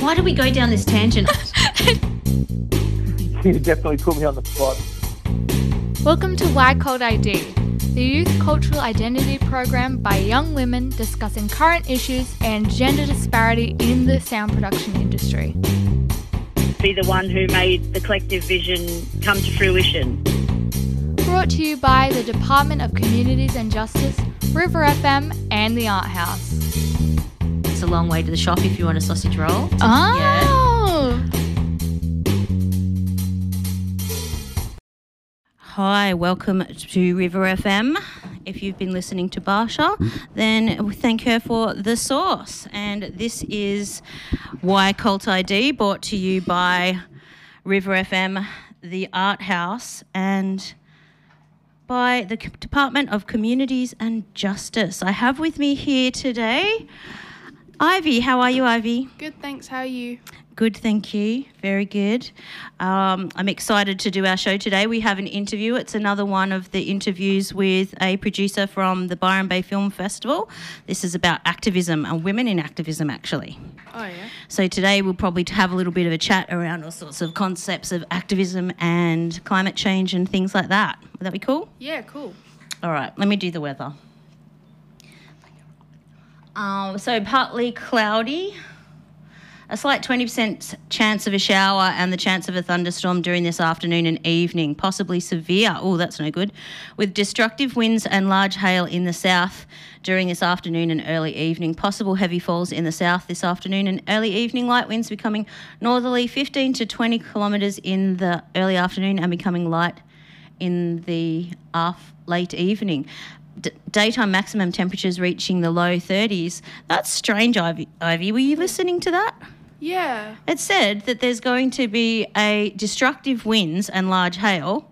Why did we go down this tangent? You definitely put me on the spot. Welcome to Y Cult ID, the youth cultural identity program by young women discussing current issues and gender disparity in the sound production industry. be the one who made the collective vision come to fruition. Brought to you by the Department of Communities and Justice, River FM, and the Arthouse. A long way to the shop if you want a sausage roll. Oh! Hi, welcome to River FM. If you've been listening to Barsha, then thank her for the source. And this is Y Cult ID, brought to you by River FM, the Arthouse, and by the Department of Communities and Justice. I have with me here today Ivy. How are you, Ivy? Good, thanks. How are you? Good, thank you. Very good. Um, I'm excited to do our show today. We have an interview. It's another one of the interviews with a producer from the Byron Bay Film Festival. This is about activism and women in activism, actually. Oh, yeah. So today we'll probably have a little bit of a chat around all sorts of concepts of activism and climate change and things like that. Would that be cool? Yeah, cool. All right, let me do the weather. Um, so partly cloudy, a slight 20% chance of a shower, and the chance of a thunderstorm during this afternoon and evening, possibly severe. Oh, that's no good. With destructive winds and large hail in the south during this afternoon and early evening. Possible heavy falls in the south this afternoon and early evening. Light winds becoming northerly 15 to 20 kilometres in the early afternoon and becoming light in the af- late evening. D- daytime maximum temperatures reaching the low 30s. That's strange, Ivy. Ivy, were you listening to that? Yeah. It said that there's going to be a destructive winds and large hail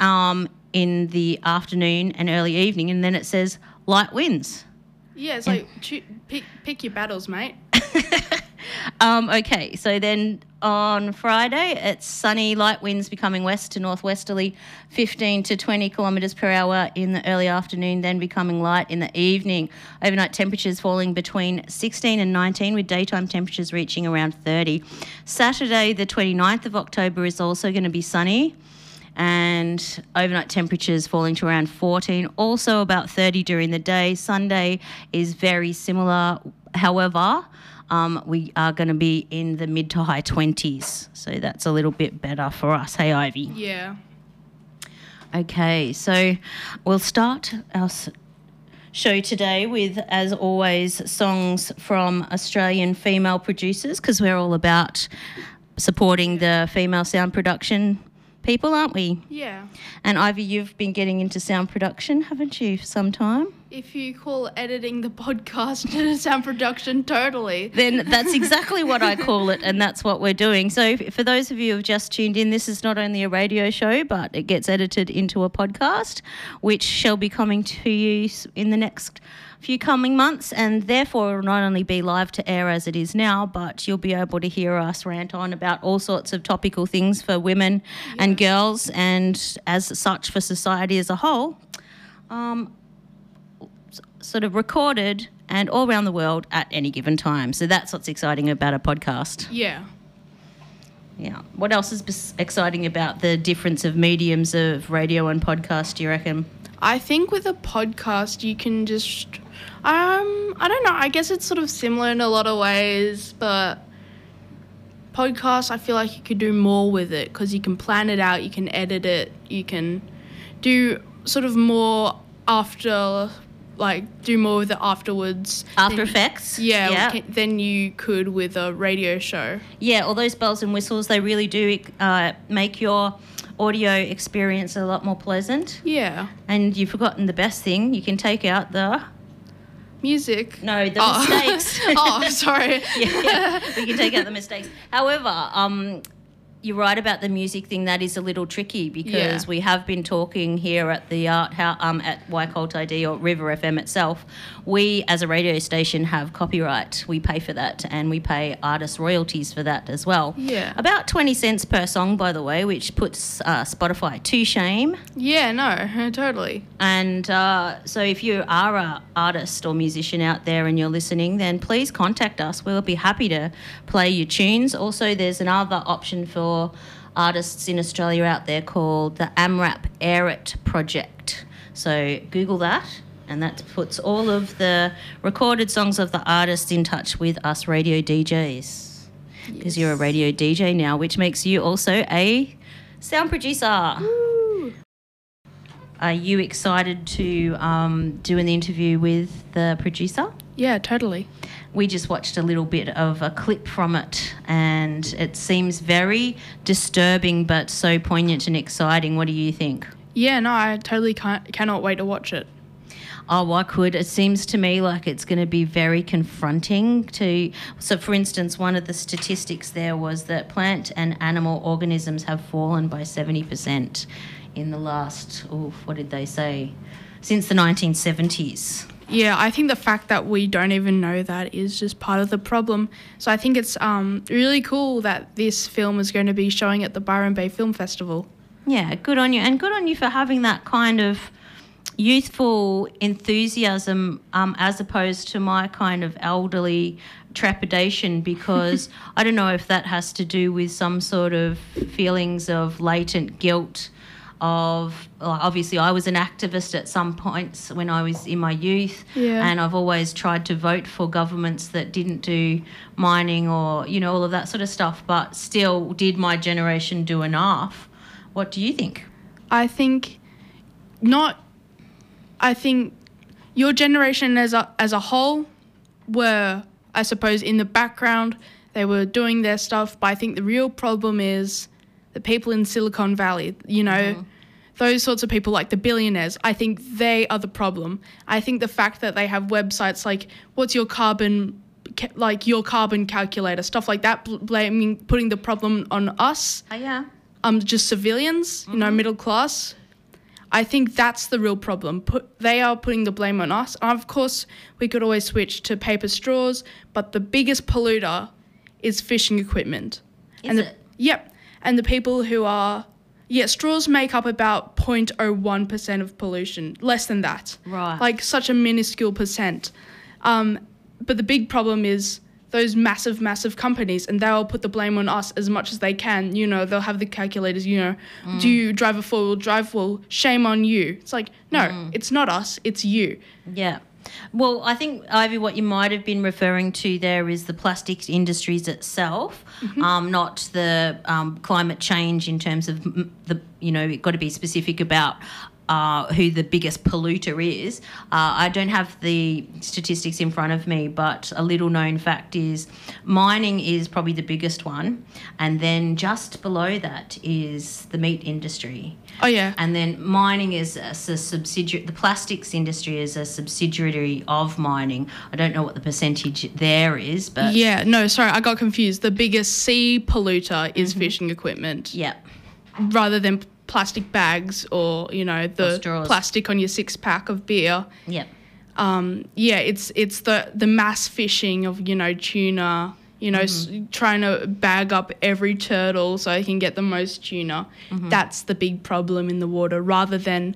um, in the afternoon and early evening, and then it says light winds. Yeah, it's like pick pick your battles, mate. Um, okay, so then on Friday, it's sunny, light winds becoming west to northwesterly, 15 to 20 kilometres per hour in the early afternoon, then becoming light in the evening. Overnight temperatures falling between 16 and 19, with daytime temperatures reaching around 30. Saturday, the 29th of October, is also going to be sunny and overnight temperatures falling to around 14, also about 30 during the day. Sunday is very similar. However, um, we are going to be in the mid to high 20s, so that's a little bit better for us. Hey, Ivy. Yeah. Okay, so we'll start our show today with, as always, songs from Australian female producers because we're all about supporting the female sound production people, aren't we? Yeah. And Ivy, you've been getting into sound production, haven't you, for some time? If you call editing the podcast and sound production, totally. Then that's exactly what I call it, and that's what we're doing. So, for those of you who have just tuned in, this is not only a radio show, but it gets edited into a podcast, which shall be coming to you in the next few coming months, and therefore will not only be live to air as it is now, but you'll be able to hear us rant on about all sorts of topical things for women and girls, and as such for society as a whole. Um, sort of recorded and all around the world at any given time. So that's what's exciting about a podcast. Yeah. Yeah. What else is exciting about the difference of mediums of radio and podcast, do you reckon? I think with a podcast, you can just. Um, I don't know. I guess it's sort of similar in a lot of ways, but podcast, I feel like you could do more with it because you can plan it out, you can edit it, you can do sort of more after, like, do more with it afterwards. After than- Effects? Yeah, Yeah. ca- than you could with a radio show. Yeah, all those bells and whistles, they really do uh, make your audio experience a lot more pleasant. Yeah. And you've forgotten the best thing, you can take out the. Music. No, the Oh. mistakes. oh, sorry. yeah, we can take out the mistakes. However, um, you're right about the music thing. That is a little tricky because Yeah. we have been talking here at the art how um at Y Cult ID or River FM itself. We as a radio station have copyright. We pay for that and we pay artist royalties for that as well. Yeah. About twenty cents per song, by the way, which puts uh, Spotify to shame. Yeah, no, totally. And uh, so, if you are a artist or musician out there and you're listening, then please contact us. We'll be happy to play your tunes. Also, there's another option for artists in Australia out there called the AMRAP Air It Project. So Google that. And that puts all of the recorded songs of the artists in touch with us radio DJs. Because you're a radio DJ now, which makes you also a sound producer. Are you excited to um, do an interview with the producer? Yeah, totally. We just watched a little bit of a clip from it, and it seems very disturbing but so poignant and exciting. What do you think? Yeah, no, I totally can't, cannot wait to watch it. Oh, I could. It seems to me like it's going to be very confronting to. So, for instance, one of the statistics there was that plant and animal organisms have fallen by 70% in the last, oh, what did they say? Since the 1970s. Yeah, I think the fact that we don't even know that is just part of the problem. So I think it's um, really cool that this film is going to be showing at the Byron Bay Film Festival. Yeah, good on you. And good on you for having that kind of youthful enthusiasm um, as opposed to my kind of elderly trepidation because I don't know if that has to do with some sort of feelings of latent guilt of like, obviously I was an activist at some points when I was in my youth Yeah. and I've always tried to vote for governments that didn't do mining or you know all of that sort of stuff but still did my generation do enough what do you think I think not. I think your generation as a as a whole were, I suppose, in the background. They were doing their stuff, but I think the real problem is the people in Silicon Valley. You know, mm-hmm. those sorts of people, like the billionaires. I think they are the problem. I think the fact that they have websites like "What's your carbon?" ca- like your carbon calculator, stuff like that, blaming, putting the problem on us oh yeah um, just civilians, you know, mm-hmm. middle class. I think that's the real problem. Put, they are putting the blame on us. And of course, we could always switch to paper straws, but the biggest polluter is fishing equipment. Is and the, it? Yep. And the people who are, yeah, straws make up about 0.01% of pollution, less than that. Right. Like such a minuscule percent. Um, but the big problem is those massive, massive companies, and they'll put the blame on us as much as they can. You know, they'll have the calculators, you know, do you drive a four wheel drive? Well, shame on you. It's like, no, it's not us, it's you. Yeah. Well, I think, Ivy, what you might have been referring to there is the plastics industries itself, um, not the um, climate change in terms of the, you know, you've got to be specific about uh, who the biggest polluter is. Uh, I don't have the statistics in front of me, but a little known fact is mining is probably the biggest one. And then just below that is the meat industry. Oh, yeah. And then mining is a subsidiary, the plastics industry is a subsidiary of mining. I don't know what the percentage there is, but Yeah, no, sorry, I got confused. The biggest sea polluter is fishing equipment yeah. rather than plastic bags or, you know, the plastic on your six pack of beer. Yeah. um, yeah, it's it's the the mass fishing of you know tuna, you know, s- trying to bag up every turtle so you can get the most tuna. That's the big problem in the water, rather than,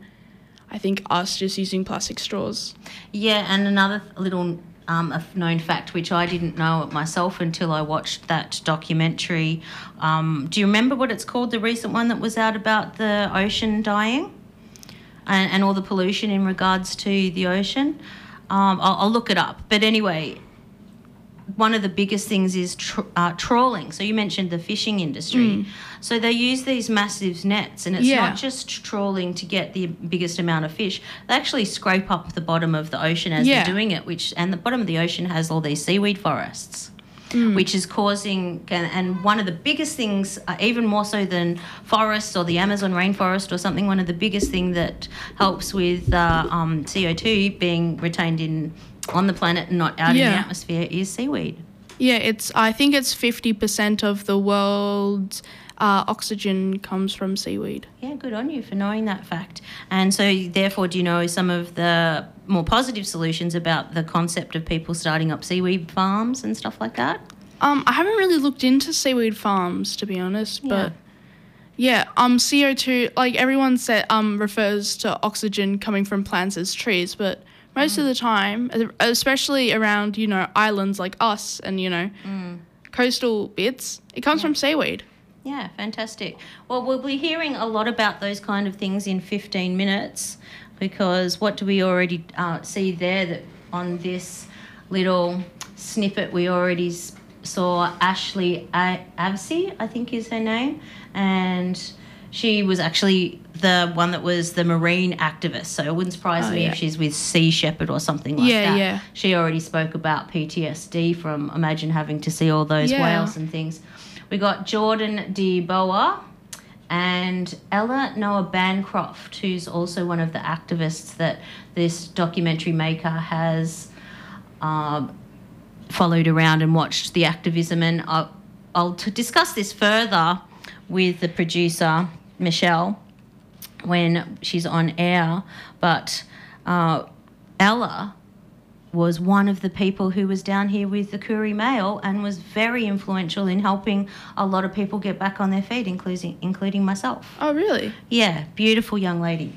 I think, us just using plastic straws. Yeah, and another little um, a known fact, which I didn't know it myself until I watched that documentary. Um, do you remember what it's called? The recent one that was out about the ocean dying and, and all the pollution in regards to the ocean. Um, I'll, I'll look it up. But anyway, one of the biggest things is tr- uh, trawling. So you mentioned the fishing industry. So they use these massive nets, and it's Yeah. not just trawling to get the biggest amount of fish. They actually scrape up the bottom of the ocean as Yeah. they're doing it, which and the bottom of the ocean has all these seaweed forests. Which is causing, and- and one of the biggest things, uh, even more so than forests or the Amazon rainforest or something, one of the biggest thing that helps with uh, um, CO2 being retained in on the planet and not out in the atmosphere is seaweed. Yeah, it's I think it's fifty percent of the world's uh, oxygen comes from seaweed. Yeah, good on you for knowing that fact. And so, therefore, do you know some of the more positive solutions about the concept of people starting up seaweed farms and stuff like that? Um, I haven't really looked into seaweed farms to be honest, Yeah. but yeah, um, CO two like everyone said um refers to oxygen coming from plants as trees, but most of the time, especially around you know islands like us and you know coastal bits, it comes from seaweed. Yeah, fantastic. Well, we'll be hearing a lot about those kind of things in 15 minutes because what do we already uh, see there that on this little snippet we already saw Ashley A- Avsey, I think is her name, and she was actually the one that was the marine activist. So it wouldn't surprise Oh, me yeah. if she's with Sea Shepherd or something like Yeah, that. yeah. She already spoke about PTSD from imagine having to see all those Yeah. whales and things. We got Jordan De Boa and Ella Noah Bancroft, who's also one of the activists that this documentary maker has um, followed around and watched the activism. And I'll, I'll discuss this further with the producer, Michelle, when she's on air. But uh, Ella was one of the people who was down here with the Koori Mail and was very influential in helping a lot of people get back on their feet, including including myself. Oh really? Yeah, beautiful young lady.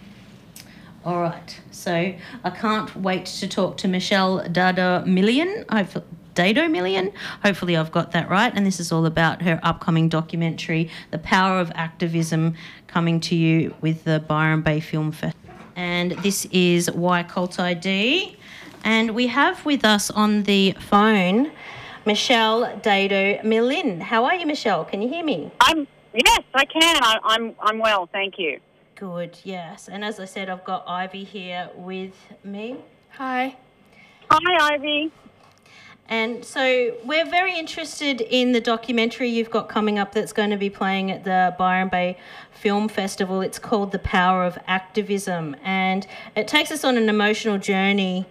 All right, so I can't wait to talk to Michelle Dada Million. I've Dado Million. Hopefully, I've got that right. And this is all about her upcoming documentary, The Power of Activism, coming to you with the Byron Bay Film Fest. And this is Y Cult ID. And we have with us on the phone Michelle Dado Millin. How are you, Michelle? Can you hear me? I'm yes, I can. I, I'm I'm well, thank you. Good, yes. And as I said, I've got Ivy here with me. Hi. Hi, Ivy. And so we're very interested in the documentary you've got coming up that's going to be playing at the Byron Bay Film Festival. It's called The Power of Activism. And it takes us on an emotional journey.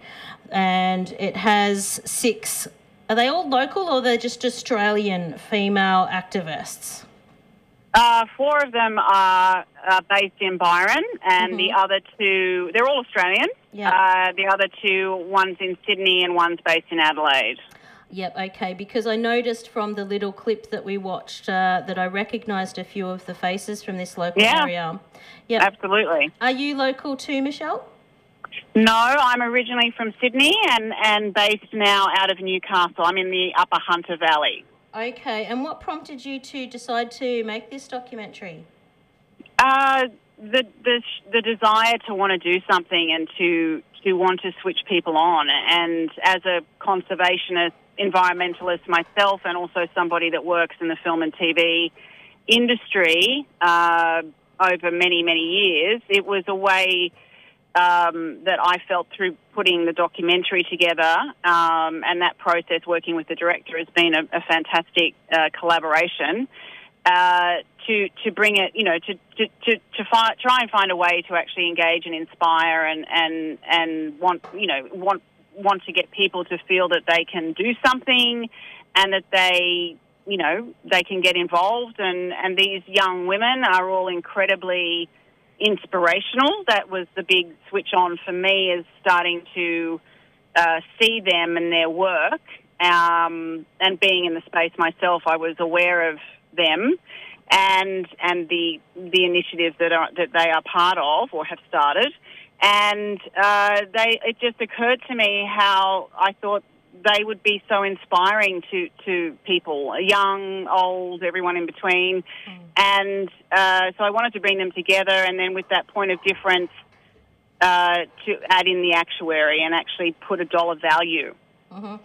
And it has six. Are they all local or they're just Australian female activists? Uh, four of them are uh, based in Byron, and the other two, they're all Australian. Yeah. Uh, the other two, one's in Sydney and one's based in Adelaide. Yep, okay, because I noticed from the little clip that we watched uh, that I recognised a few of the faces from this local Yeah. area. Yep. Absolutely. Are you local too, Michelle? No, I'm originally from Sydney and, and based now out of Newcastle. I'm in the Upper Hunter Valley. Okay, and what prompted you to decide to make this documentary? Uh, the, the the desire to want to do something and to to want to switch people on, and as a conservationist, environmentalist myself, and also somebody that works in the film and TV industry uh, over many many years, it was a way um, that I felt through putting the documentary together, um, and that process working with the director has been a, a fantastic uh, collaboration. Uh, to to bring it, you know, to to to, to fi- try and find a way to actually engage and inspire and and and want you know want want to get people to feel that they can do something and that they you know they can get involved and and these young women are all incredibly inspirational. That was the big switch on for me is starting to uh, see them and their work. Um, and being in the space myself, I was aware of them and and the the initiatives that are that they are part of or have started. And uh, they it just occurred to me how I thought they would be so inspiring to, to people, young, old, everyone in between. And uh, so I wanted to bring them together, and then with that point of difference, uh, to add in the actuary and actually put a dollar value.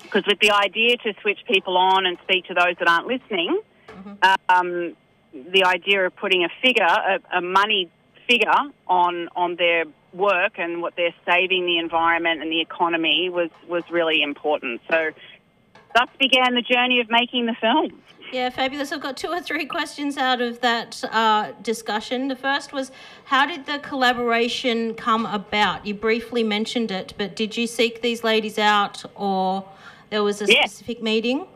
Because with the idea to switch people on and speak to those that aren't listening, um, the idea of putting a figure, a, a money figure on on their work and what they're saving the environment and the economy was was really important. So thus began the journey of making the film. Yeah, fabulous. I've got two or three questions out of that uh, discussion. The first was how did the collaboration come about? You briefly mentioned it, but did you seek these ladies out or there was a Yeah. specific meeting?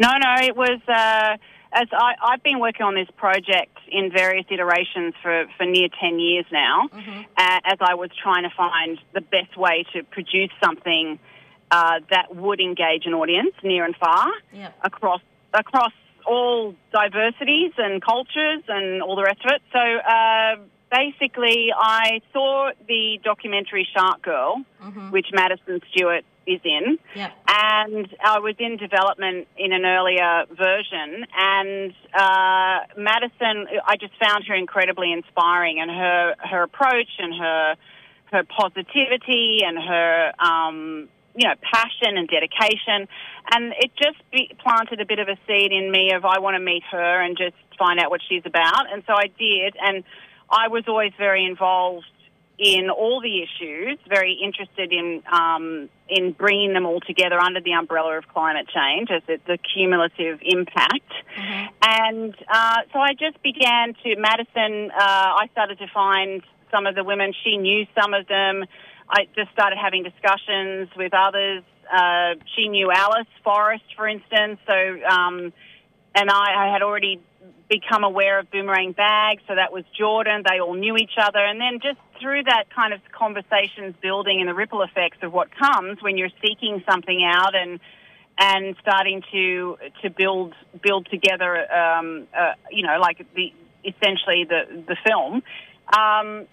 No, no, it was uh, as I, I've been working on this project in various iterations for, for near 10 years now, uh, as I was trying to find the best way to produce something uh, that would engage an audience near and far Yep. across across all diversities and cultures and all the rest of it. So uh, basically, I saw the documentary Shark Girl, which Madison Stewart is in, Yep. and I was in development in an earlier version. And uh, Madison, I just found her incredibly inspiring, and her her approach and her her positivity and her um, you know passion and dedication, and it just be, planted a bit of a seed in me of I want to meet her and just find out what she's about. And so I did, and I was always very involved in all the issues, very interested in um, in bringing them all together under the umbrella of climate change as the cumulative impact. And uh, so I just began to Madison. Uh, I started to find some of the women. She knew some of them. I just started having discussions with others. Uh, she knew Alice Forrest, for instance. So, um, and I, I had already become aware of boomerang bags. So that was Jordan. They all knew each other, and then just through that kind of conversations building and the ripple effects of what comes when you're seeking something out and and starting to to build build together, um, uh, you know, like the essentially the the film. Um,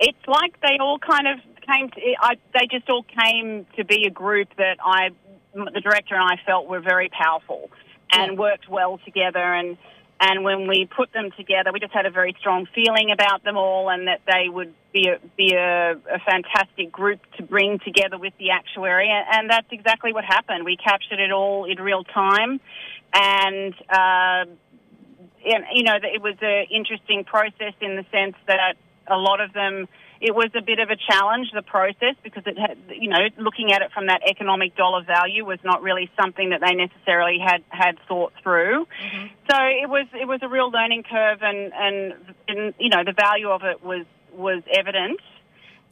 it's like they all kind of came. To, I, they just all came to be a group that I, the director and I felt were very powerful and Yeah. worked well together. And and when we put them together, we just had a very strong feeling about them all, and that they would be a, be a, a fantastic group to bring together with the actuary. And, that's exactly what happened. We captured it all in real time, and. Uh, and, you know, it was an interesting process in the sense that a lot of them, it was a bit of a challenge, the process, because it had, you know, looking at it from that economic dollar value was not really something that they necessarily had, had thought through. So it was, it was a real learning curve and, and, and, you know, the value of it was, was evident.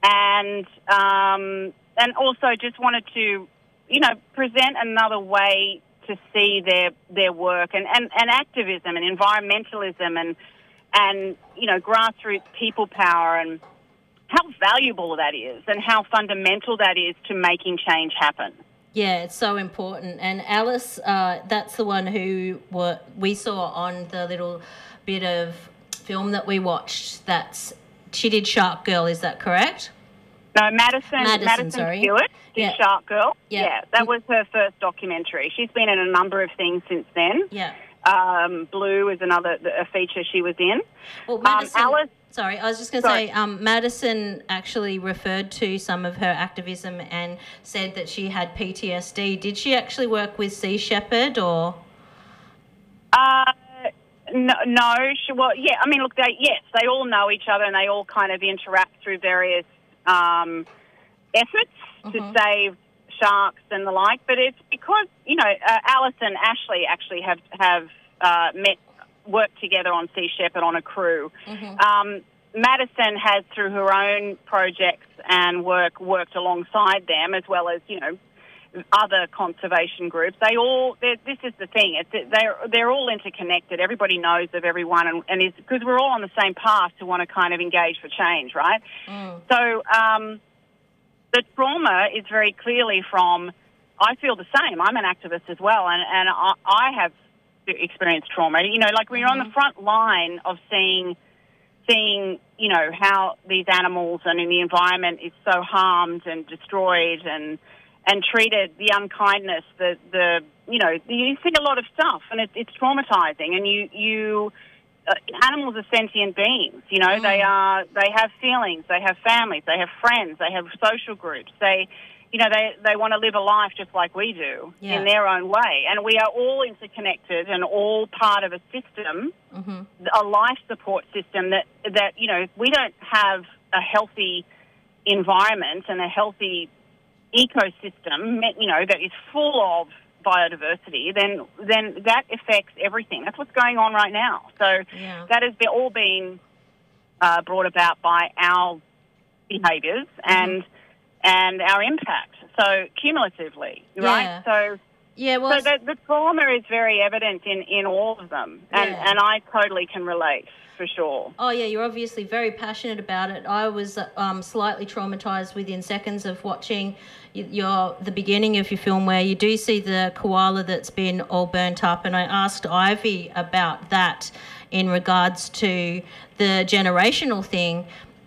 And, um, and also just wanted to, you know, present another way to see their their work and, and, and activism and environmentalism and and you know grassroots people power and how valuable that is and how fundamental that is to making change happen. Yeah, it's so important. And Alice, uh, that's the one who were, we saw on the little bit of film that we watched. That's she did Shark Girl. Is that correct? No, Madison Madison, Madison, sorry. Stewart, did Yeah. Shark Girl. Yeah. Yeah, that was her first documentary. She's been in a number of things since then. Yeah. Um, Blue is another a feature she was in. Well, Um, Madison. Alice- sorry, I was just going to say, um, Madison actually referred to some of her activism and said that she had PTSD. Did she actually work with Sea Shepherd or? Uh, no, no. She, well, yeah. I mean, look, they yes, they all know each other and they all kind of interact through various um, efforts to save sharks and the like. But it's because you know uh, Alice and Ashley actually have have uh, met, worked together on Sea Shepherd on a crew. Um, Madison has, through her own projects and work, worked alongside them as well as you know other conservation groups. They all, this is the thing, it's, they're, they're all interconnected. Everybody knows of everyone and, and is, because we're all on the same path to want to kind of engage for change, right? So, um, the trauma is very clearly from, I feel the same. I'm an activist as well and, and I, I have experienced trauma. You know, like when you're on the front line of seeing, seeing, you know, how these animals and in the environment is so harmed and destroyed and and treated, the unkindness, the the you know, you see a lot of stuff, and it, it's traumatizing. And you you uh, animals are sentient beings. You know, they are they have feelings, they have families, they have friends, they have social groups. They you know, they, they want to live a life just like we do Yeah. in their own way. And we are all interconnected and all part of a system a life support system that that you know if we don't have a healthy environment and a healthy ecosystem you know that is full of biodiversity then then that affects everything that's what's going on right now so Yeah. that has been all been uh, brought about by our behaviors and and our impact so cumulatively right Yeah. so Yeah, well, So the, the trauma is very evident in, in all of them, and, Yeah. and I totally can relate for sure. Oh yeah, you're obviously very passionate about it. I was um, slightly traumatized within seconds of watching your the beginning of your film where you do see the koala that's been all burnt up, and I asked Ivy about that in regards to the generational thing,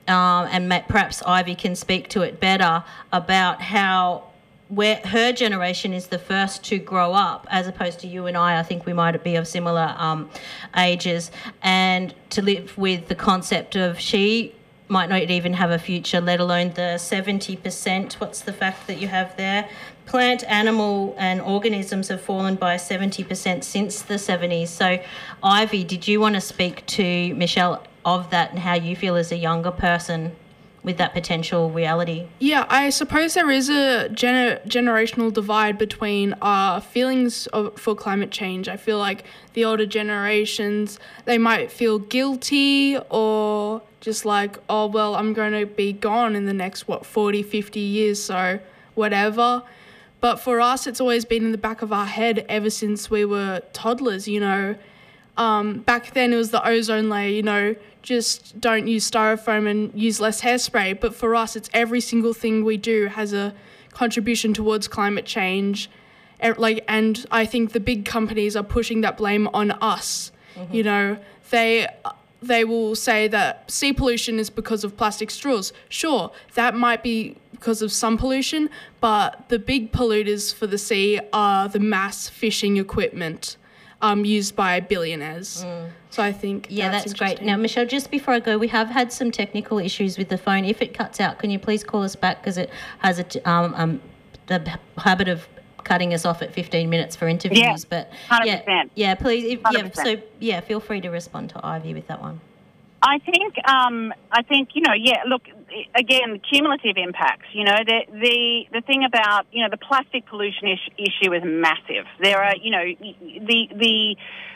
um, and perhaps Ivy can speak to it better about how where her generation is the first to grow up, as opposed to you and I. I think we might be of similar um, ages, and to live with the concept of she might not even have a future, let alone the 70%. What's the fact that you have there? Plant, animal, and organisms have fallen by 70% since the 70s. So, Ivy, did you want to speak to Michelle of that and how you feel as a younger person with that potential reality? Yeah, I suppose there is a gener- generational divide between our feelings of, for climate change. I feel like the older generations, they might feel guilty or just like, oh, well, I'm going to be gone in the next, what, 40, 50 years, so whatever. But for us, it's always been in the back of our head ever since we were toddlers, you know. Um, back then it was the ozone layer, you know, just don't use styrofoam and use less hairspray. But for us, it's every single thing we do has a contribution towards climate change. E- Like, and I think the big companies are pushing that blame on us. You know, they they will say that sea pollution is because of plastic straws. Sure, that might be because of some pollution, but the big polluters for the sea are the mass fishing equipment um, used by billionaires. So I think Yeah, that's, great. Now, Michelle, just before I go, we have had some technical issues with the phone. If it cuts out, can you please call us back because it has a t- um, um, the habit of cutting us off at 15 minutes for interviews. but yeah, 100%. yeah, please. If, yeah, so yeah, feel free to respond to Ivy with that one. I think, um, I think, you know, yeah. Look, again, cumulative impacts. You know, the the the thing about you know the plastic pollution issue is massive. There are, you know, the the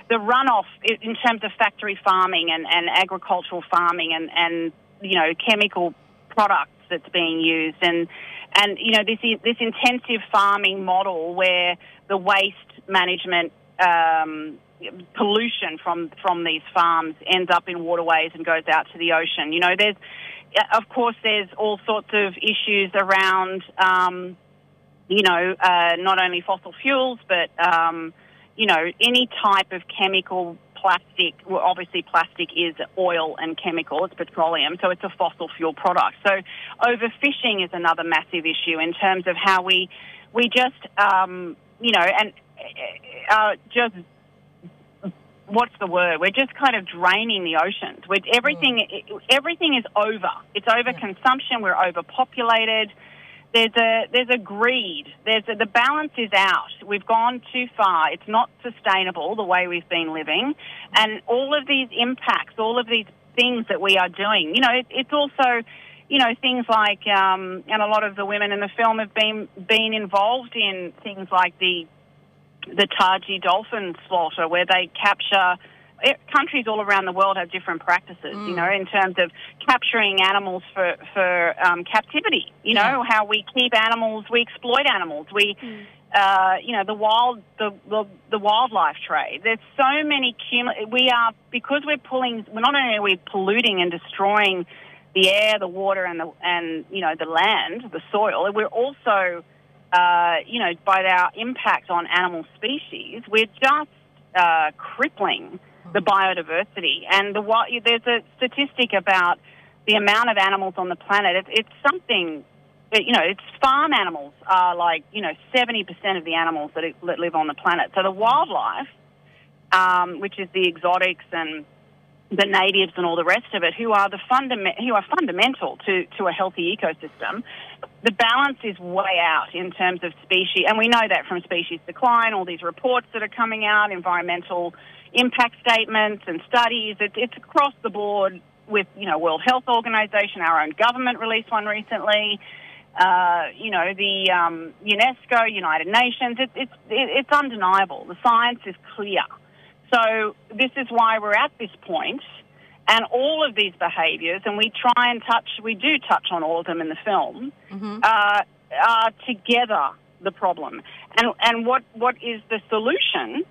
the runoff in terms of factory farming and, and agricultural farming and and you know chemical products that's being used and and you know this this intensive farming model where the waste management um, pollution from from these farms ends up in waterways and goes out to the ocean. You know, there's of course there's all sorts of issues around um, you know uh, not only fossil fuels but um, you know any type of chemical plastic. Well, obviously plastic is oil and chemical. It's petroleum, so it's a fossil fuel product. So overfishing is another massive issue in terms of how we we just um, you know and uh, just what's the word? We're just kind of draining the oceans. We're, everything everything is over. It's overconsumption. We're overpopulated. There's a there's a greed. There's a, the balance is out. We've gone too far. It's not sustainable the way we've been living, and all of these impacts, all of these things that we are doing. You know, it, it's also you know things like um, and a lot of the women in the film have been been involved in things like the the Taiji dolphin slaughter, where they capture. eh, Countries all around the world have different practices, you know, in terms of capturing animals for for um, captivity. You know how we keep animals, we exploit animals, we, uh, you know, the wild the, the the wildlife trade. There's so many cumul- We are because we're pulling. We're not only are we polluting and destroying the air, the water, and the and you know the land, the soil. We're also uh, you know, by our impact on animal species, we're just uh, crippling the biodiversity. And the wi- there's a statistic about the amount of animals on the planet. It's, it's something, that, you know, it's farm animals are like, you know, 70% of the animals that, that live on the planet. So the wildlife, um, which is the exotics and the natives and all the rest of it, who are the fundament, who are fundamental to, to a healthy ecosystem, the balance is way out in terms of species, and we know that from species decline. All these reports that are coming out, environmental impact statements and studies. It, it's across the board with you know World Health Organization. Our own government released one recently. Uh, you know the um, UNESCO, United Nations. It, it, it's undeniable. The science is clear. So this is why we're at this point, and all of these behaviours, and we try and touch, we do touch on all of them in the film, uh, are together the problem. And and what what is the solution?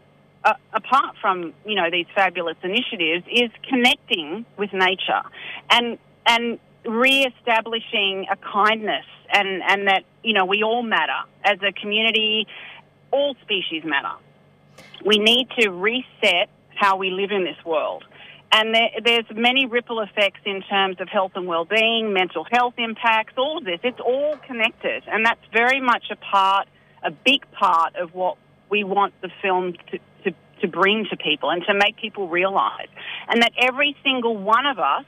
Uh, apart from you know these fabulous initiatives, is connecting with nature, and and re-establishing a kindness, and and that you know we all matter as a community, all species matter. We need to reset how we live in this world. And there, there's many ripple effects in terms of health and well-being, mental health impacts, all of this. It's all connected, and that's very much a part, a big part of what we want the film to, to, to bring to people and to make people realise. And that every single one of us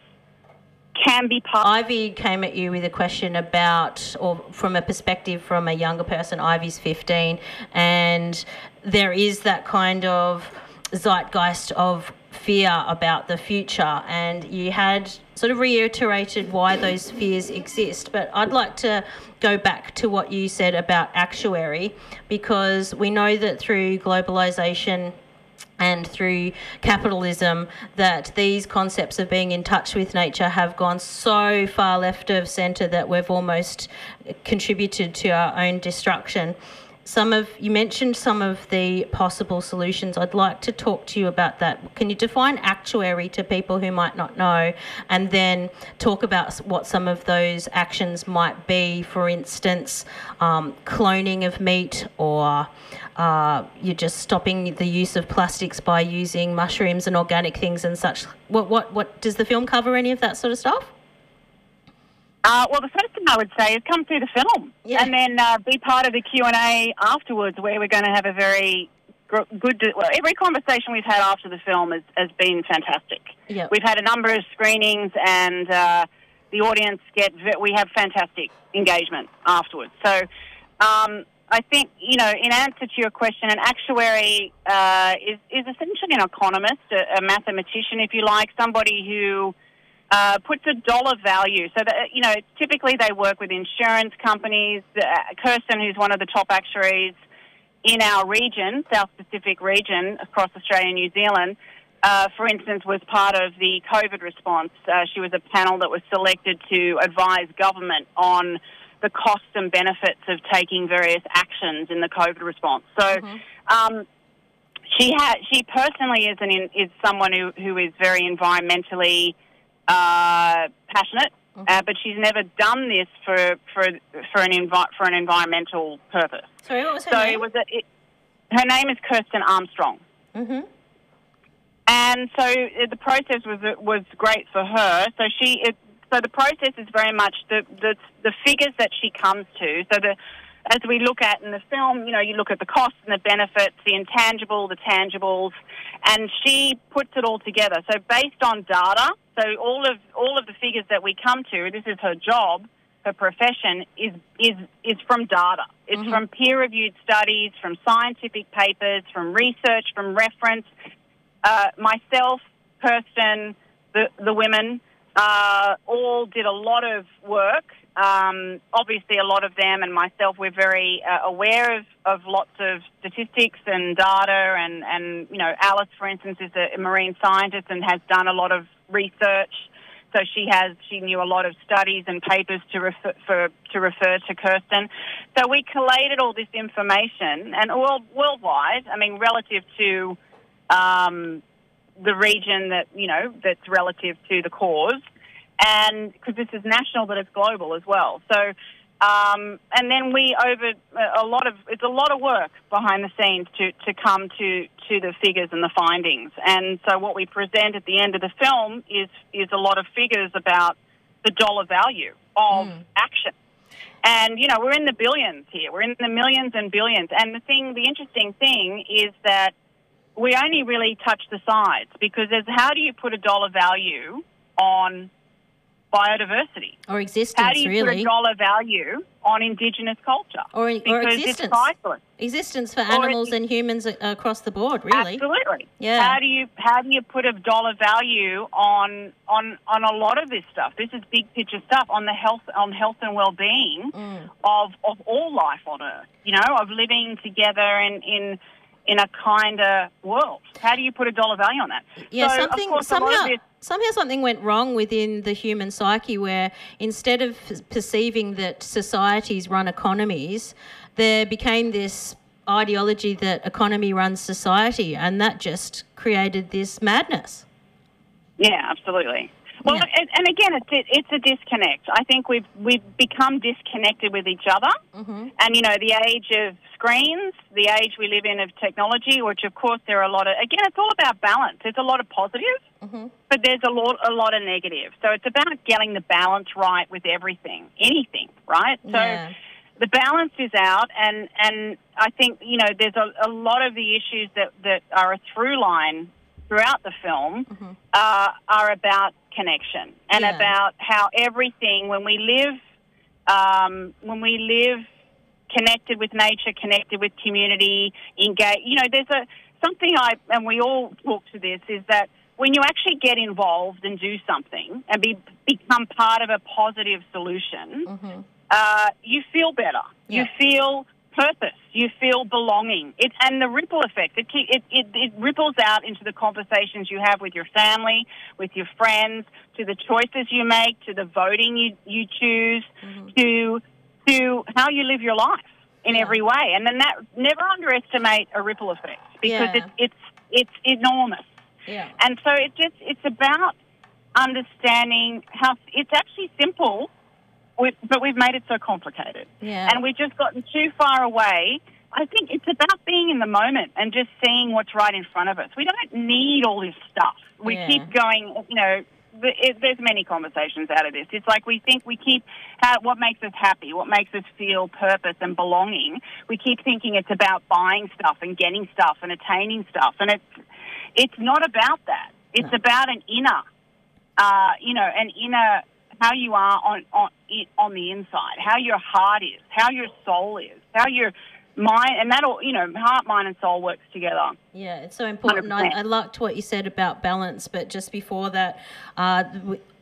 can be part. Ivy came at you with a question about, or from a perspective from a younger person. Ivy's 15, and there is that kind of zeitgeist of fear about the future, and you had sort of reiterated why those fears exist. But I'd like to go back to what you said about actuary, because we know that through globalization and through capitalism that these concepts of being in touch with nature have gone so far left of centre that we've almost contributed to our own destruction some of you mentioned some of the possible solutions. I'd like to talk to you about that. Can you define actuary to people who might not know, and then talk about what some of those actions might be? For instance, um, cloning of meat, or uh, you're just stopping the use of plastics by using mushrooms and organic things and such. What what what does the film cover? Any of that sort of stuff? Uh, well, the first thing I would say is come see the film, yeah. and then uh, be part of the Q and A afterwards, where we're going to have a very good. Well, every conversation we've had after the film has, has been fantastic. Yep. We've had a number of screenings, and uh, the audience get. We have fantastic engagement afterwards. So. Um, I think, you know, in answer to your question, an actuary uh, is, is essentially an economist, a, a mathematician, if you like, somebody who uh, puts a dollar value. So that you know, typically they work with insurance companies. Uh, Kirsten, who's one of the top actuaries in our region, South Pacific region across Australia and New Zealand. Uh, for instance, was part of the COVID response. Uh, she was a panel that was selected to advise government on the costs and benefits of taking various actions in the COVID response. So, mm-hmm. um, she had she personally is an is someone who, who is very environmentally uh, passionate, mm-hmm. uh, but she's never done this for for for an envi- for an environmental purpose. Sorry, what was her so name? it was a, it, her name is Kirsten Armstrong. Mm-hmm. And so uh, the process was was great for her. So she it, so the process is very much the, the the figures that she comes to. So the as we look at in the film, you know, you look at the costs and the benefits, the intangible, the tangibles, and she puts it all together. So based on data, so all of all of the figures that we come to, this is her job, her profession is is is from data. It's mm-hmm. from peer-reviewed studies, from scientific papers, from research, from reference. Uh, myself, Kirsten, the the women, uh, all did a lot of work um, obviously, a lot of them and myself, we're very uh, aware of, of lots of statistics and data. And, and, you know, Alice, for instance, is a marine scientist and has done a lot of research. So she has, she knew a lot of studies and papers to refer, for, to refer to Kirsten. So we collated all this information and world, worldwide, I mean, relative to um, the region that, you know, that's relative to the cause and because this is national, but it's global as well. So, um, and then we over a lot of it's a lot of work behind the scenes to to come to to the figures and the findings. And so, what we present at the end of the film is is a lot of figures about the dollar value of mm. action. And you know, we're in the billions here. We're in the millions and billions. And the thing, the interesting thing is that we only really touch the sides because there's how do you put a dollar value on biodiversity or existence. How do you really? put a dollar value on Indigenous culture? Or, or existence. Existence for animals and humans across the board, really. Absolutely. Yeah. How do you how do you put a dollar value on on on a lot of this stuff? This is big picture stuff on the health on health and well being mm. of of all life on Earth. You know, of living together in in in a kinder world. How do you put a dollar value on that? Yeah, so, something somehow this, somehow something went wrong within the human psyche where instead of perceiving that societies run economies there became this ideology that economy runs society, and that just created this madness. Yeah, absolutely. Well, Yeah. and, and again, it's it, it's a disconnect. I think we've we've become disconnected with each other, Mm-hmm. and you know, the age of screens, the age we live in of technology, which of course there are a lot of. Again, it's all about balance. There's a lot of positive, Mm-hmm. but there's a lot a lot of negative. So it's about getting the balance right with everything, anything, right? So Yeah. the balance is out, and and I think you know there's a, a lot of the issues that that are a through line throughout the film uh, are about connection and Yeah. about how everything when we live um, when we live connected with nature, connected with community, engage. You know, there's a something I and we all talk to this is that when you actually get involved and do something and be become part of a positive solution, uh, you feel better. You feel purpose. You feel belonging. It and the ripple effect. It, it it it ripples out into the conversations you have with your family, with your friends, to the choices you make, to the voting you you choose, mm-hmm. to to how you live your life in Yeah. every way. And then that never underestimate a ripple effect because Yeah. it's it's it's enormous. Yeah. And so it just it's about understanding how it's actually simple, we- but we've made it so complicated. Yeah. And we've just gotten too far away. I think it's about being in the moment and just seeing what's right in front of us. We don't need all this stuff. We Yeah. keep going, you know. It, there's many conversations out of this. It's like we think we keep how, what makes us happy, what makes us feel purpose and belonging. We keep thinking it's about buying stuff and getting stuff and attaining stuff, and it's it's not about that. It's about an inner, uh, you know, an inner how you are on on on the inside, how your heart is, how your soul is, how your mind, and that all you know, heart, mind, and soul works together. Yeah, it's so important. I, I liked what you said about balance, but just before that, uh,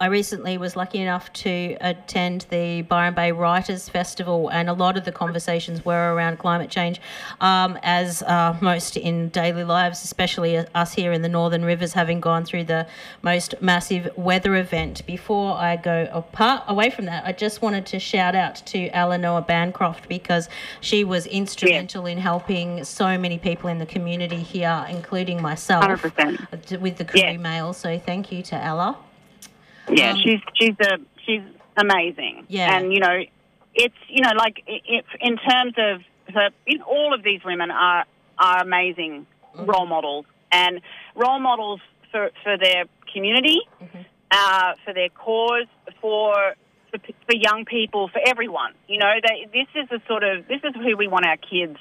I recently was lucky enough to attend the Byron Bay Writers Festival, and a lot of the conversations were around climate change, um, as uh, most in daily lives, especially us here in the Northern Rivers, having gone through the most massive weather event. Before I go apart away from that, I just wanted to shout out to Eleanor Bancroft because she was instrumental in helping so many people in the community here, including myself, 100%. uh, with the Koori Yeah. mail. So thank you to Ella. Yeah, Um, she's she's a she's amazing. Yeah. and you know, it's you know like i if in terms of her, in all of these women are are amazing Mm-hmm. role models and role models for for their community, Mm-hmm. uh, for their cause, for. For, for young people, for everyone, you know, they, this is the sort of this is who we want our kids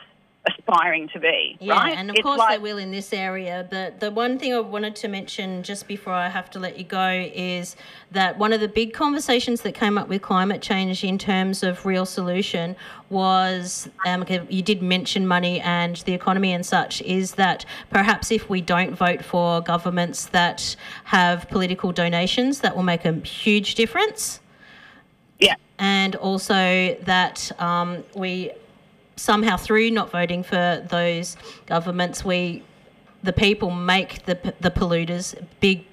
aspiring to be, Yeah, right? and of It's course like- they will in this area. But the one thing I wanted to mention just before I have to let you go is that one of the big conversations that came up with climate change in terms of real solution was um, you did mention money and the economy and such. Is that perhaps if we don't vote for governments that have political donations, that will make a huge difference Yeah, and also that um, we somehow through not voting for those governments we the people make the the polluters big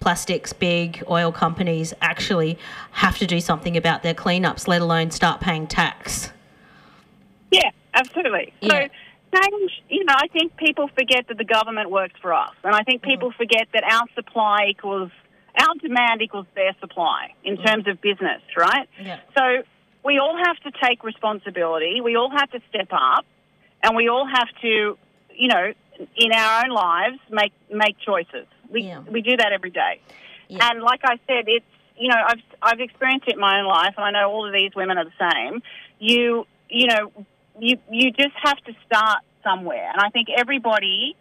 plastics big oil companies actually have to do something about their cleanups let alone start paying tax Yeah, absolutely. Yeah. So change, you know, I think people forget that the government works for us. And I think mm. people forget that our supply equals, our demand equals their supply in mm. terms of business, right? Yeah. So we all have to take responsibility. We all have to step up. And we all have to, you know, in our own lives, make, make choices. We, Yeah. we do that every day. Yeah. And like I said, it's you know I've I've experienced it in my own life, and I know all of these women are the same. You you know you you just have to start somewhere, and I think everybody,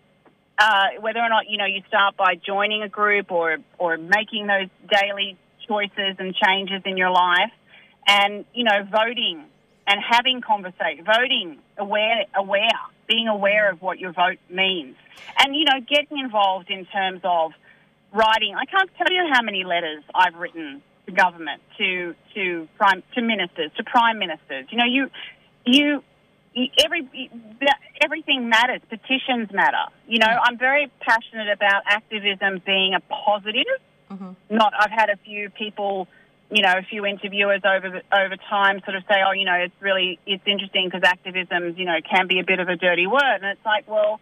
uh, whether or not you know you start by joining a group or or making those daily choices and changes in your life, and you know voting and having conversation, voting aware aware, being aware of what your vote means, and you know getting involved in terms of writing. I can't tell you how many letters I've written to government, to to prime to ministers, to prime ministers. You know, you you. you- Every everything matters. Petitions matter. You know, I'm very passionate about activism being a positive. Mm-hmm. Not. I've had a few people you know, a few interviewers over over time sort of say, oh, you know, it's really it's interesting because activism, you know, can be a bit of a dirty word, and it's like, well,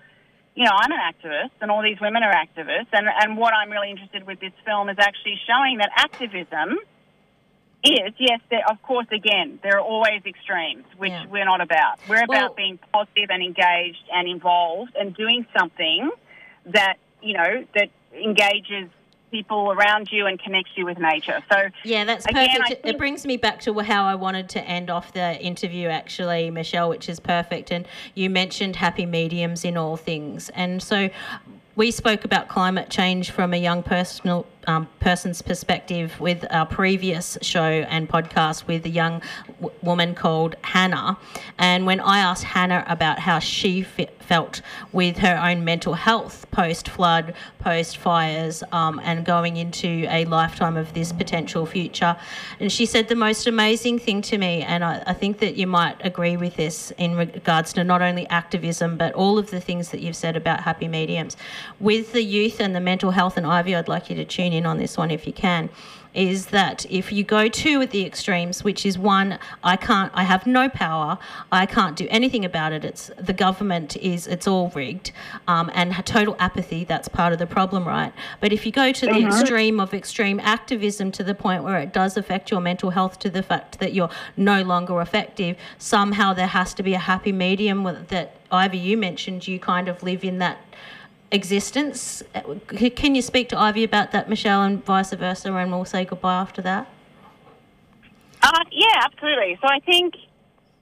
you know, I'm an activist, and all these women are activists, and and what I'm really interested with this film is actually showing that activism is yes, there, of course, again, there are always extremes, which Yeah. we're not about. We're Well- about being positive and engaged and involved and doing something that you know that engages people around you and connects you with nature. So Yeah, that's Again, perfect. I it brings me back to how I wanted to end off the interview, actually, Michelle, which is perfect. And you mentioned happy mediums in all things. And so we spoke about climate change from a young personal um, person's perspective with our previous show and podcast with a young w- woman called Hannah. And when I asked Hannah about how she fe- felt with her own mental health post flood, post fires, um, and going into a lifetime of this potential future, and she said the most amazing thing to me, and I, I think that you might agree with this in regards to not only activism but all of the things that you've said about happy mediums. With the youth and the mental health, and Ivy, I'd like you to tune in on this one if you can. Is that if you go to at the extremes, which is one, I can't, I have no power, I can't do anything about it. It's the government is, it's all rigged, um, and total apathy. That's part of the problem, right? But if you go to the extreme of extreme activism to the point where it does affect your mental health, to the fact that you're no longer effective, somehow there has to be a happy medium with, that Ivy you mentioned. You kind of live in that existence. Can you speak to Ivy about that, Michelle, and vice versa, and we'll say goodbye after that? Uh, yeah, absolutely. So I think,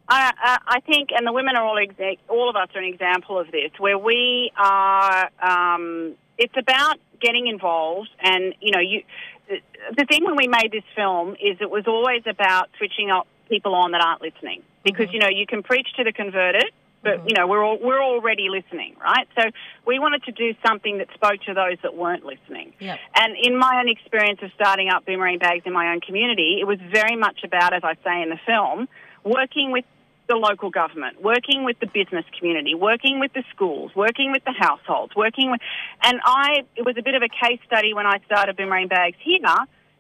I, I, I think, and the women are all exa- all of us are an example of this, where we are. Um, it's about getting involved, and you know, you. The, the thing when we made this film is it was always about switching up people on that aren't listening, because you know you can preach to the converted. But mm-hmm. you know we're all, we're already listening, right? So we wanted to do something that spoke to those that weren't listening. Yep. And in my own experience of starting up Boomerang Bags in my own community, it was very much about, as I say in the film, working with the local government, working with the business community, working with the schools, working with the households, working with, and I, it was a bit of a case study when I started Boomerang Bags here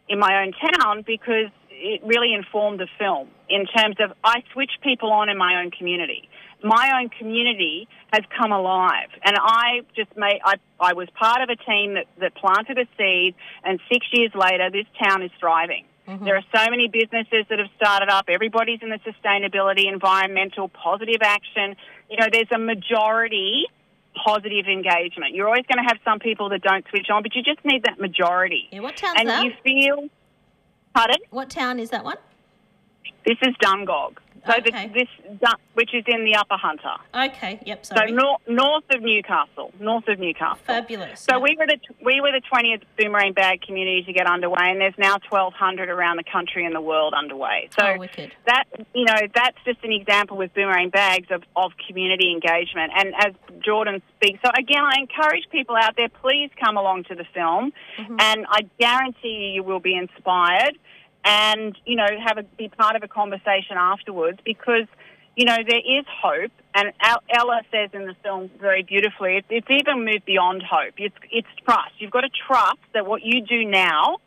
in my own town because it really informed the film in terms of I switched people on in my own community. My own community has come alive, and I just made. I, I was part of a team that, that planted a seed, and six years later, this town is thriving. Mm-hmm. There are so many businesses that have started up. Everybody's in the sustainability, environmental, positive action. You know, there's a majority positive engagement. You're always going to have some people that don't switch on, but you just need that majority. Yeah, what town's and that? you feel, pardon? What town is that one? This is Dungog. So Okay. this, this, which is in the Upper Hunter. Okay, yep, So sorry. nor- north of Newcastle, north of Newcastle. Fabulous. So Yep. we were the we were the twentieth boomerang bag community to get underway, and there's now twelve hundred around the country and the world underway. So Oh, wicked. that you know that's just an example with boomerang bags of, of community engagement. And as Jordan speaks, so again, I encourage people out there, please come along to the film, Mm-hmm. and I guarantee you, you will be inspired, and you know have a be part of a conversation afterwards because you know, there is hope, and Ella says in the film very beautifully, it's, it's even moved beyond hope. It's, it's trust. You've got to trust that what you do now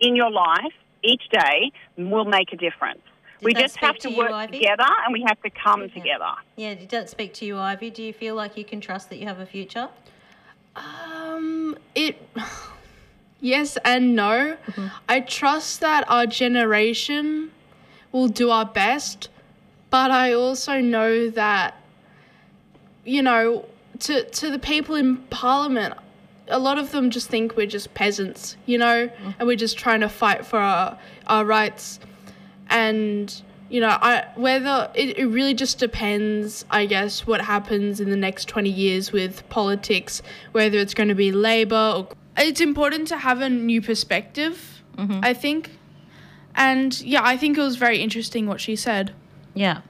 in your life each day will make a difference. Did we just have to to work Ivy? together, and we have to come together. Yeah, did that speak to you, Ivy? Do you feel like you can trust that you have a future? Um, it. Yes and no. Mm-hmm. I trust that our generation will do our best, but I also know that, you know, to to the people in Parliament, a lot of them just think we're just peasants, you know, mm-hmm. and we're just trying to fight for our our rights, and you know, I whether it, it really just depends, I guess, what happens in the next twenty years with politics, whether it's going to be Labour or it's important to have a new perspective, mm-hmm. I think. And yeah, I think it was very interesting what she said. Yeah.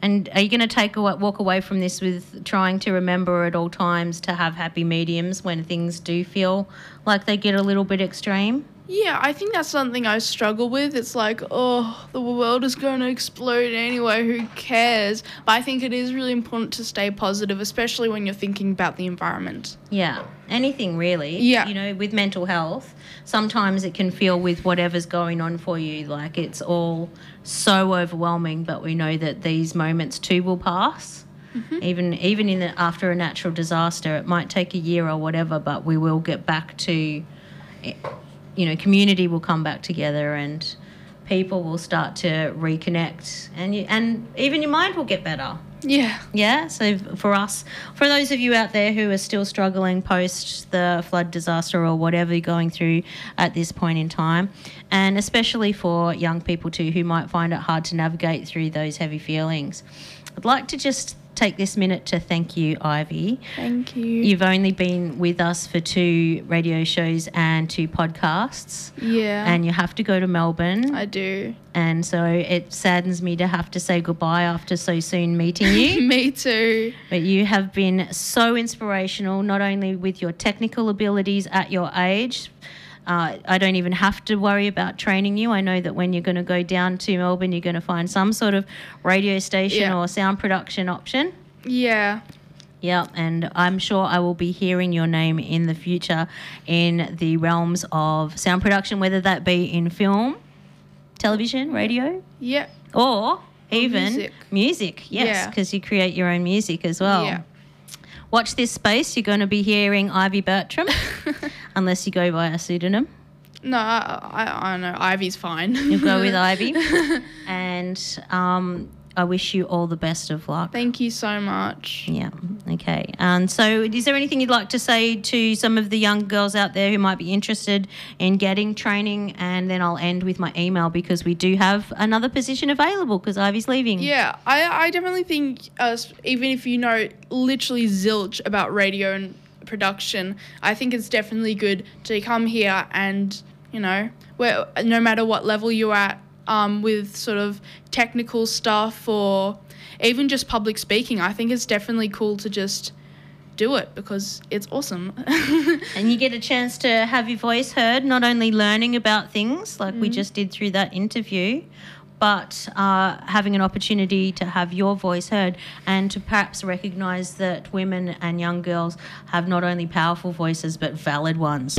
And are you going to take a, walk away from this with trying to remember at all times to have happy mediums when things do feel like they get a little bit extreme? Yeah, I think that's something I struggle with. It's like, oh, the world is going to explode anyway, who cares? But I think it is really important to stay positive, especially when you're thinking about the environment. Yeah, anything really. Yeah. You know, with mental health, sometimes it can feel with whatever's going on for you, like it's all so overwhelming, but we know that these moments too will pass. Even even in the, after a natural disaster, it might take a year or whatever, but we will get back to, eh, you know, community will come back together and people will start to reconnect, and you, and even your mind will get better. Yeah. Yeah. So for us, for those of you out there who are still struggling post the flood disaster or whatever you're going through at this point in time, and especially for young people too who might find it hard to navigate through those heavy feelings, I'd like to just take this minute to thank you, Ivy. Thank you. You've only been with us for two radio shows and two podcasts, yeah. and you have to go to Melbourne. I do. and so it saddens me to have to say goodbye after so soon meeting you. Me too. But you have been so inspirational, not only with your technical abilities at your age. Uh, I don't even have to worry about training you. I know that when you're going to go down to Melbourne, you're going to find some sort of radio station Yeah. or sound production option. Yeah. Yeah, and I'm sure I will be hearing your name in the future in the realms of sound production, whether that be in film, television, radio, Yeah. or even music. music. Yes, Yeah. because you create your own music as well. Yeah. Watch this space. You're going to be hearing Ivy Bertram, unless you go by a pseudonym. No, I, I, I know. Ivy's fine. You'll go with Ivy. And um, I wish you all the best of luck. Thank you so much. Yeah. Okay. And so, is there anything you'd like to say to some of the young girls out there who might be interested in getting training? And then I'll end with my email because we do have another position available because Ivy's leaving. Yeah, I, I definitely think, uh, even if you know literally zilch about radio and production, I think it's definitely good to come here and, you know, where no matter what level you're at um, with sort of technical stuff or even just public speaking, I think it's definitely cool to just do it because it's awesome. And you get a chance to have your voice heard, not only learning about things like we just did through that interview, but uh, having an opportunity to have your voice heard and to perhaps recognize that women and young girls have not only powerful voices but valid ones.